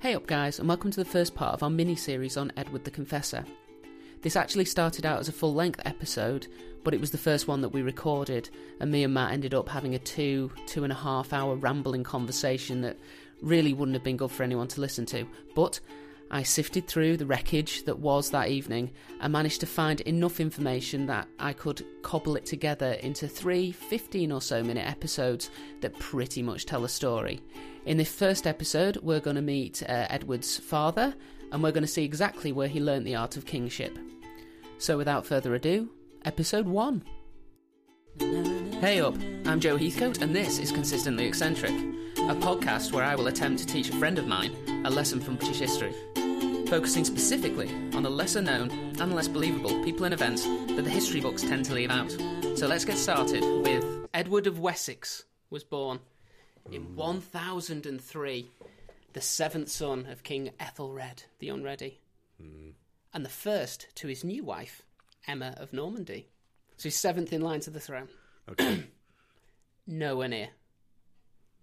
Hey up, guys, and welcome to the first part of our mini series on Edward the Confessor. This actually started out as a full length episode, but it was the first one that we recorded, and me and Matt ended up having a two, two and a half hour rambling conversation that really wouldn't have been good for anyone to listen to. But I sifted through the wreckage that was that evening and managed to find enough information that I could cobble it together into three 15 or so minute episodes that pretty much tell a story. In this first episode, we're going to meet uh, Edward's father and we're going to see exactly where he learnt the art of kingship. So, without further ado, episode 1. Hey up, I'm Joe Heathcote, and this is Consistently Eccentric, a podcast where I will attempt to teach a friend of mine a lesson from British history, focusing specifically on the lesser known and less believable people and events that the history books tend to leave out. So let's get started with Edward of Wessex was born in 1003, the seventh son of King Ethelred the Unready, and the first to his new wife, Emma of Normandy. So he's seventh in line to the throne. Okay. Nowhere near.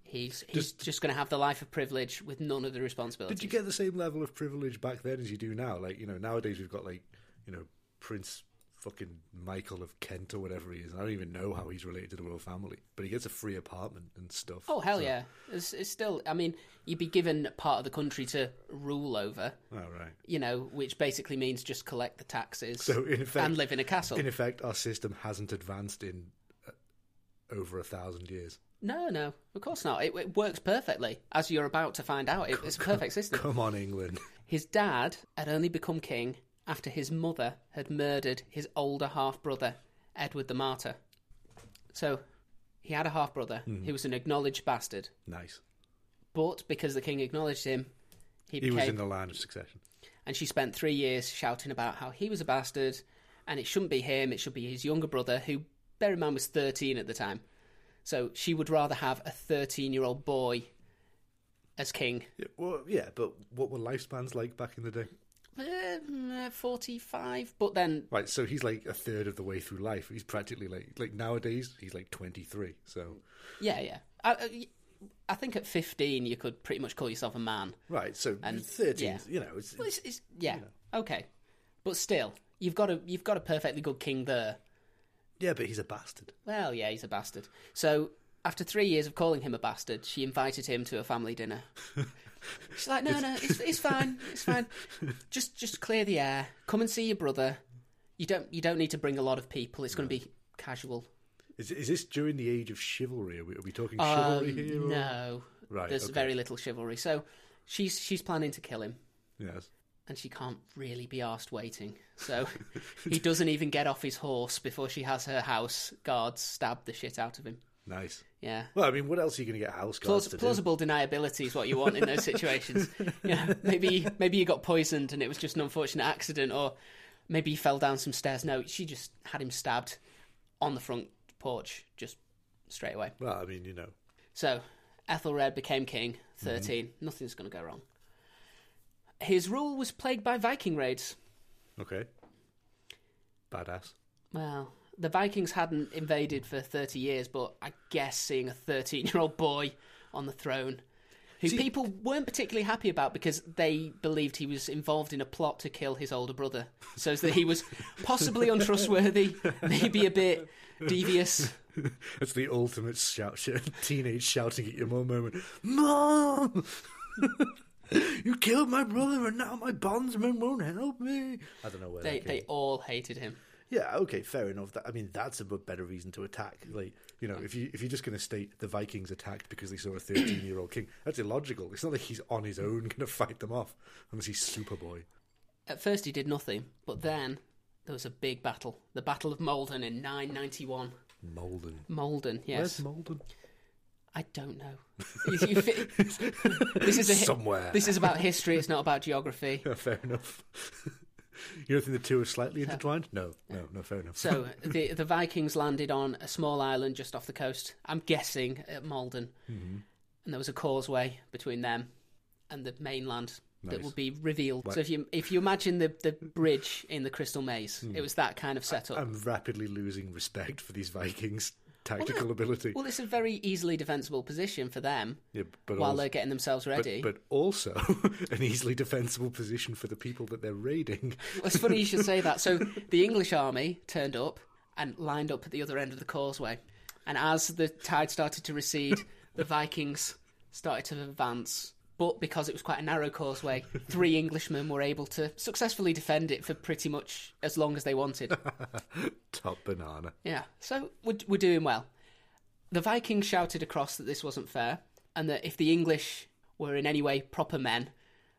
He's he's Just- just going to have the life of privilege with none of the responsibilities. Did you get the same level of privilege back then as you do now? Like, you know, nowadays we've got like, you know, Prince fucking Michael of Kent or whatever he is. I don't even know how he's related to the royal family, but he gets a free apartment and stuff. Oh hell So- yeah! It's, it's still. I mean, you'd be given part of the country to rule over. Oh right. You know, which basically means just collect the taxes So in effect, and live in a castle. in effect, our system hasn't advanced in uh, over a thousand years. No, no, of course not. It, it works perfectly, as you're about to find out. It, it's a perfect system. Come on, England. His dad had only become king after his mother had murdered his older half brother, Edward the Martyr. So he had a half brother. Hmm. He was an acknowledged bastard. Nice. But because the king acknowledged him, he He was in the line of succession. And she spent three years shouting about how he was a bastard and it shouldn't be him, it should be his younger brother, who, bear in mind, was 13 at the time. So she would rather have a 13 year old boy as king. Yeah, well, yeah, but what were lifespans like back in the day? Uh, mm, uh, 45, but then Right, so he's like a third of the way through life. He's practically like like nowadays he's like twenty three. So Yeah, yeah. I, uh, I- I think at 15 you could pretty much call yourself a man. right, so And, thirteen. yeah. You know, it's, Well, it's, it's, yeah, okay. But still, you've got a you've got a perfectly good king there. Yeah, but he's a bastard. Well, yeah, he's a bastard. So after three years of calling him a bastard, she invited him to a family dinner. She's like, no, no, it's, it's fine, it's fine. Just just clear the air. Come and see your brother. You don't you don't need to bring a lot of people. It's going to be casual. Is is this during the age of chivalry? Are we, are we talking Um, chivalry here? or- no, Right, there's okay. very little chivalry. So she's she's planning to kill him. Yes. And she can't really be asked waiting. So he doesn't even get off his horse before she has her house guards stab the shit out of him. Nice. Yeah. Well, I mean, what else are you going to get house guards Plaus- to do? plausible deniability is what you want in those situations. yeah, maybe maybe you got poisoned and it was just an unfortunate accident, or maybe he fell down some stairs. No, she just had him stabbed on the front porch, just straight away. Well, I mean, you know, So Ethelred became king, mm-hmm. 13 Nothing's going to go wrong. His rule was plagued by Viking raids. okay, badass. Well, the Vikings hadn't invaded for 30 years, but I guess seeing a 13 year old boy on the throne, who See- people weren't particularly happy about because they believed he was involved in a plot to kill his older brother. So that he was possibly untrustworthy, maybe a bit devious. It's the ultimate shout, teenage shouting at your mum moment. Mom, you killed my brother, and now my bondsman won't help me. I don't know where They, they all hated him. Yeah, okay, fair enough. That, I mean, that's a better reason to attack. Like, you know, if you if you're just going to state the Vikings attacked because they saw a 13 year old king, that's illogical. It's not like he's on his own going to fight them off unless he's Superboy. At first, he did nothing, but then there was a big battle the Battle of Maldon in 991. Maldon. Maldon, yes. Where's Maldon? I don't know. You- you fi- this is a Somewhere. This is about history. It's not about geography. Yeah, fair enough. you don't think the two are slightly intertwined? No, no, no, fair enough. So the the Vikings landed on a small island just off the coast. I'm guessing at Maldon, Mm-hmm. and there was a causeway between them and the mainland that Nice. would be revealed. So if you if you imagine the the bridge in the Crystal Maze, Hmm. it was that kind of setup. I'm rapidly losing respect for these Vikings. Tactical ability. Well, it's a very easily defensible position for them yeah, but while also, they're getting themselves but, ready. but also an easily defensible position for the people that they're raiding. Well, it's funny you should say that. So the English army turned up and lined up at the other end of the causeway, and as the tide started to recede, the Vikings started to advance. But because it was quite a narrow causeway, three Englishmen were able to successfully defend it for pretty much as long as they wanted. Top banana. Yeah, so we're, we're doing well. The Vikings shouted across that this wasn't fair, and that if the English were in any way proper men,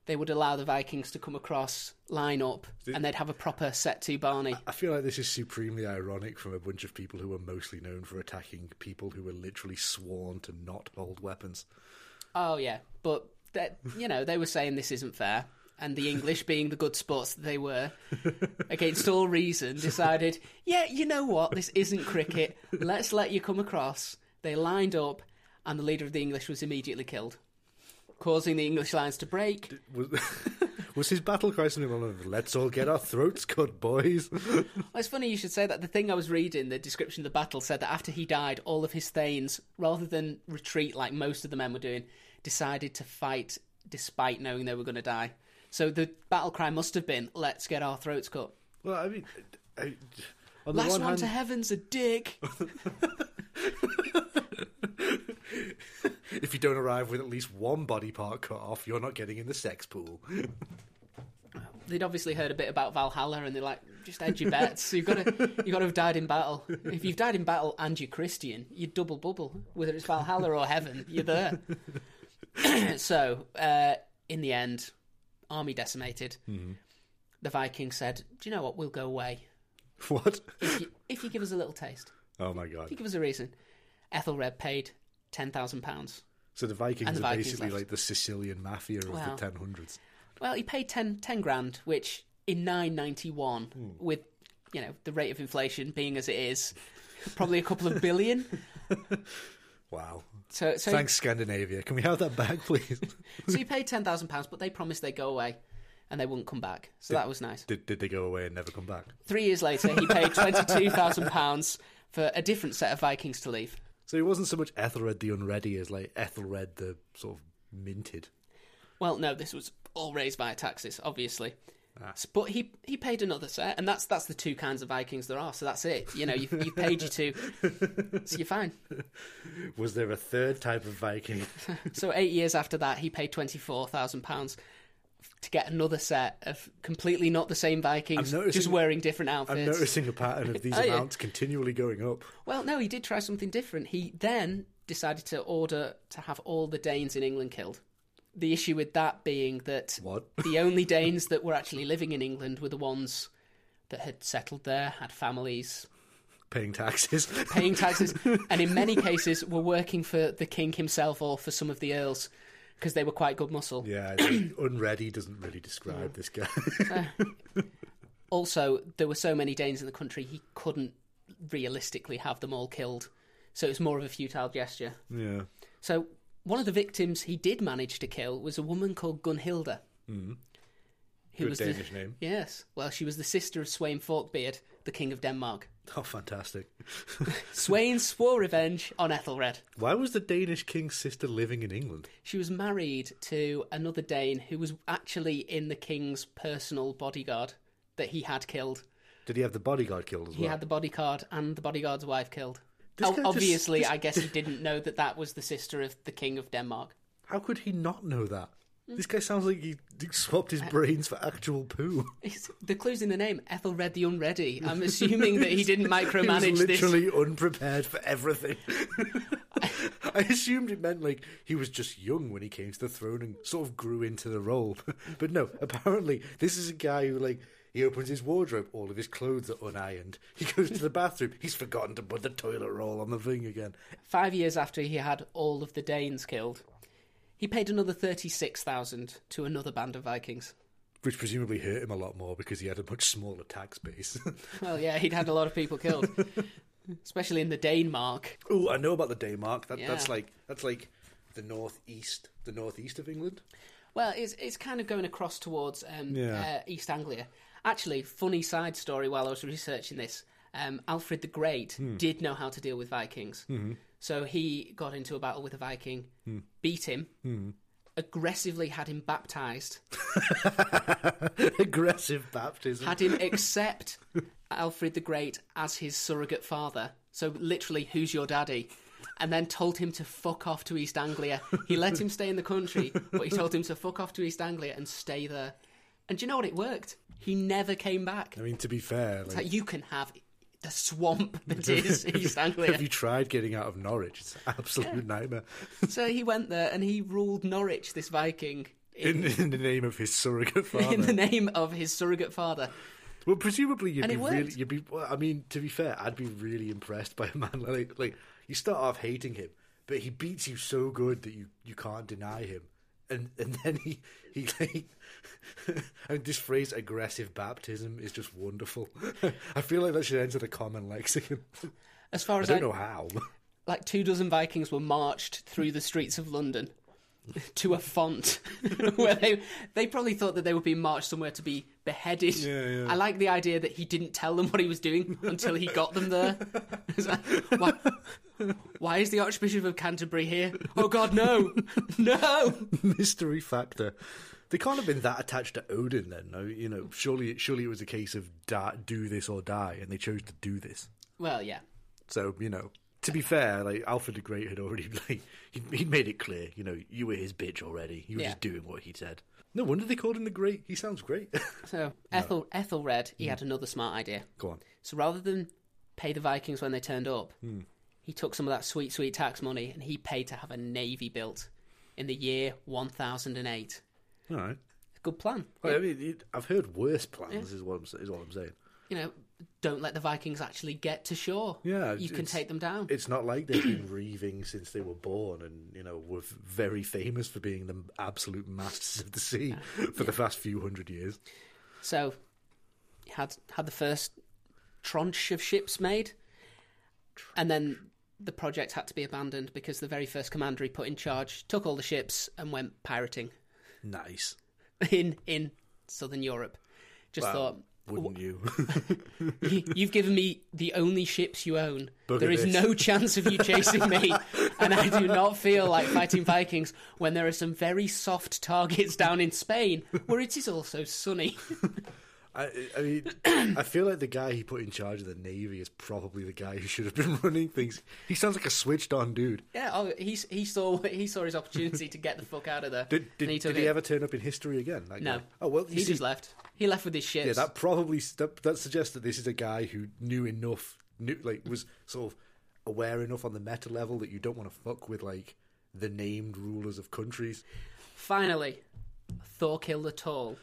they would allow the Vikings to come across, line up, and they'd have a proper set to Barney. I feel like this is supremely ironic from a bunch of people who are mostly known for attacking people who were literally sworn to not hold weapons. Oh yeah, but that you know they were saying this isn't fair, and the English, being the good sports that they were, against all reason, decided, yeah, you know what, this isn't cricket. Let's let you come across. They lined up, and the leader of the English was immediately killed, causing the English lines to break. Was, was his battle cry something along the "Let's all get our throats cut, boys"? Well, it's funny you should say that. The thing I was reading, the description of the battle, said that after he died, all of his thanes, rather than retreat like most of the men were doing, decided to fight despite knowing they were going to die. So the battle cry must have been, "Let's get our throats cut." well, I mean, I, on the Last one one hand, to heaven's a dick. if you don't arrive with at least one body part cut off, you're not getting in the sex pool. They'd obviously heard a bit about Valhalla, and they're like, "Just edge your bets. You've got to, you got to have died in battle. If you've died in battle and you're Christian, you double bubble. Whether it's Valhalla or heaven, you're there." so, uh, in the end, army decimated. The Vikings said, "Do you know what? We'll go away what? if you, if you give us a little taste. Oh my god! If you give us a reason." Ethelred paid ten thousand pounds. So the Vikings the are Vikings basically left. like the Sicilian mafia of Wow. the 1000s. Well, he paid 10, 10 grand, which in 991, with you know the rate of inflation being as it is, probably a couple of billion. Wow. So, so, Thanks, Scandinavia. Can we have that back, please? so you paid ten thousand pounds, but they promised they'd go away, and they wouldn't come back. So that was nice. did, did they go away and never come back? Three years later, he paid twenty two thousand pounds for a different set of Vikings to leave. So he wasn't so much Ethelred the Unready as like Ethelred the sort of minted. Well, no, this was all raised via taxes, obviously. Ah. But he he paid another set, and that's that's the two kinds of Vikings there are. So that's it. You know, you you paid your two, so you're fine. Was there a third type of Viking? So eight years after that, he paid twenty four thousand pounds to get another set of completely not the same Vikings, just wearing different outfits. I'm noticing a pattern of these Oh, amounts continually going up. Well, no, he did try something different. He then decided to order to have all the Danes in England killed. The issue with that being that What? the only Danes that were actually living in England were the ones that had settled there, had families, Paying taxes. paying taxes, and in many cases were working for the king himself or for some of the earls because they were quite good muscle. yeah, unready doesn't really describe this guy. Uh, also, there were so many Danes in the country, he couldn't realistically have them all killed. So it was more of a futile gesture. yeah. So one of the victims he did manage to kill was a woman called Gunhilda. Mm. Who Good was Danish the, name. Yes. Well, she was the sister of Sweyn Forkbeard, the king of Denmark. Oh, fantastic. Sweyn swore revenge on Ethelred. Why was the Danish king's sister living in England? She was married to another Dane who was actually in the king's personal bodyguard that he had killed. Did he have the bodyguard killed as He well? He had the bodyguard and the bodyguard's wife killed. Guy just- obviously, this- I guess he didn't know that that was the sister of the king of Denmark. How could he not know that? Mm. This guy sounds like he swapped Uh, his brains for actual poo. The clue's in the name, Ethelred the Unready. I'm assuming that he didn't He was micromanage this. literally unprepared for everything. I assumed it meant like he was just young when he came to the throne and sort of grew into the role. But no, apparently this is a guy who like he opens his wardrobe, all of his clothes are unironed. He goes to the bathroom, he's forgotten to put the toilet roll on the thing again. Five years after he had all of the Danes killed, he paid another 36,000 to another band of Vikings. Which presumably hurt him a lot more because he had a much smaller tax base. Well, yeah, he'd had a lot of people killed, especially in the Danemark. oh, I know about the Daymark. That, That's like that's like the northeast, the northeast of England. Well, it's it's kind of going across towards um, Yeah. uh, East Anglia. Actually, funny side story while I was researching this. um, Alfred the Great Hmm. did know how to deal with Vikings. Mm-hmm. So he got into a battle with a Viking, Hmm. beat him, aggressively had him baptized, Aggressive baptism. had him accept Alfred the Great as his surrogate father. So literally, who's your daddy? And then told him to fuck off to East Anglia. He let him stay in the country, but he told him to fuck off to East Anglia and stay there. And do you know what? It worked. He never came back. I mean, to be fair, like, like you can have the swamp that is East Anglia. have you tried getting out of Norwich? It's an absolute nightmare. So he went there and he ruled Norwich, this Viking, in, In, in the name of his surrogate father. in the name of his surrogate father. Well, presumably you'd And be really, you'd be. Well, I mean, to be fair, I'd be really impressed by a man like like you start off hating him, but he beats you so good that you you can't deny him, and and then he he like. I mean, this phrase "aggressive baptism" is just wonderful. I feel like that should enter the common lexicon. As far as I don't I, know how. like two dozen Vikings were marched through the streets of London to a font where they they probably thought that they were being marched somewhere to be beheaded. Yeah, yeah. I like the idea that he didn't tell them what he was doing until he got them there. Like, why, why is the Archbishop of Canterbury here? Oh God, no, no! Mystery factor. They can't have been that attached to Odin then. No, you know, surely surely it was a case of da- do this or die, and they chose to do this. Well, yeah, So you know, to be fair, like Alfred the Great had already like he he made it clear. You know, you were his bitch already. You were Yeah. just doing what he said. No wonder they called him the Great. He sounds great. So Ethel Ethelred, he had another smart idea. Go on. So rather than pay the Vikings when they turned up, Hmm. he took some of that sweet, sweet tax money and he paid to have a navy built in the year 1008. All right. Good plan. Well, I mean, I've heard worse plans. Is what I'm is what I'm saying. You know, don't let the Vikings actually get to shore. Yeah, you can take them down. It's not like they've been reaving since they were born, and you know were very famous for being the absolute masters of the sea for the past few hundred years. So, had had the first tranche of ships made, and then the project had to be abandoned because the very first commander he put in charge took all the ships and went pirating Nice. in in southern Europe. Just Well, thought. Wouldn't you? "You- You've given me the only ships you own. Bugger there is this." no chance of you chasing me, and I do not feel like fighting Vikings when there are some very soft targets down in Spain where it is also sunny. I, I mean, I feel like the guy he put in charge of the navy is probably the guy who should have been running things. He sounds like a switched-on dude. Yeah, oh, he he saw he saw his opportunity to get the fuck out of there. Did did, he, did he ever turn up in history again? No. guy? Oh well, He see, just left. He left with his ships. yeah, that probably that, that suggests that this is a guy who knew enough, knew like was sort of aware enough on the meta level that you don't want to fuck with like the named rulers of countries. Finally, Thorkill the Tall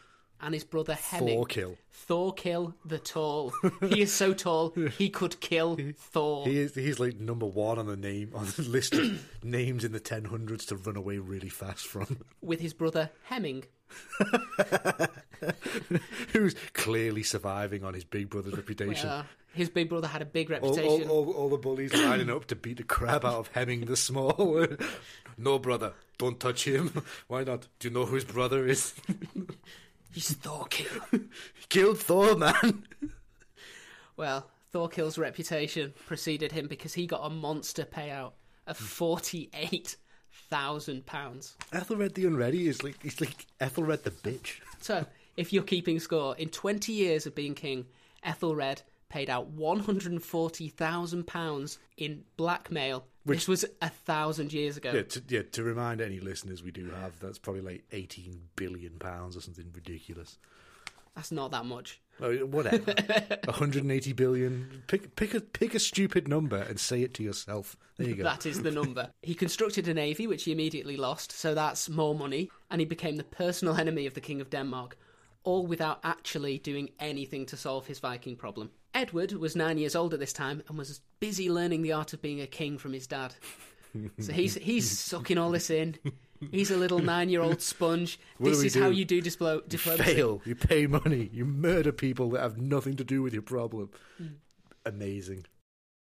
and his brother Hemming. Thorkill. Thorkill the Tall. He is so tall he could kill Thor. He is he's like number one on the name on the list of names in the ten hundreds to run away really fast from. with his brother Hemming. Who's clearly surviving on his big brother's reputation. His big brother had a big all, reputation. all, all, all the bullies lining up to beat the crap out of Hemming the Small. no, brother, don't touch him. Why not? Do you know who his brother is? He's Thorkill. he killed Thor, man. well, Thorkill's reputation preceded him because he got a monster payout of forty-eight thousand pounds. Ethelred the Unready is like he's like Ethelred the bitch. So, if you're keeping score, in 20 years of being king, Ethelred paid out £140,000 in blackmail. This was a thousand years ago. Yeah, to, yeah. To remind any listeners we do have, that's probably like eighteen billion pounds or something ridiculous. That's not that much. Oh, whatever. 180 billion. Pick pick a pick a stupid number and say it to yourself. There you go. That is the number. he constructed a navy, which he immediately lost, so that's more money, and he became the personal enemy of the King of Denmark, all without actually doing anything to solve his Viking problem. Edward was nine years old at this time and was busy learning the art of being a king from his dad. So he's he's sucking all this in. He's a little nine-year-old sponge. What do this we is how you do displo- diplomacy. Fail. You pay money. You murder people that have nothing to do with your problem. Hmm. Amazing.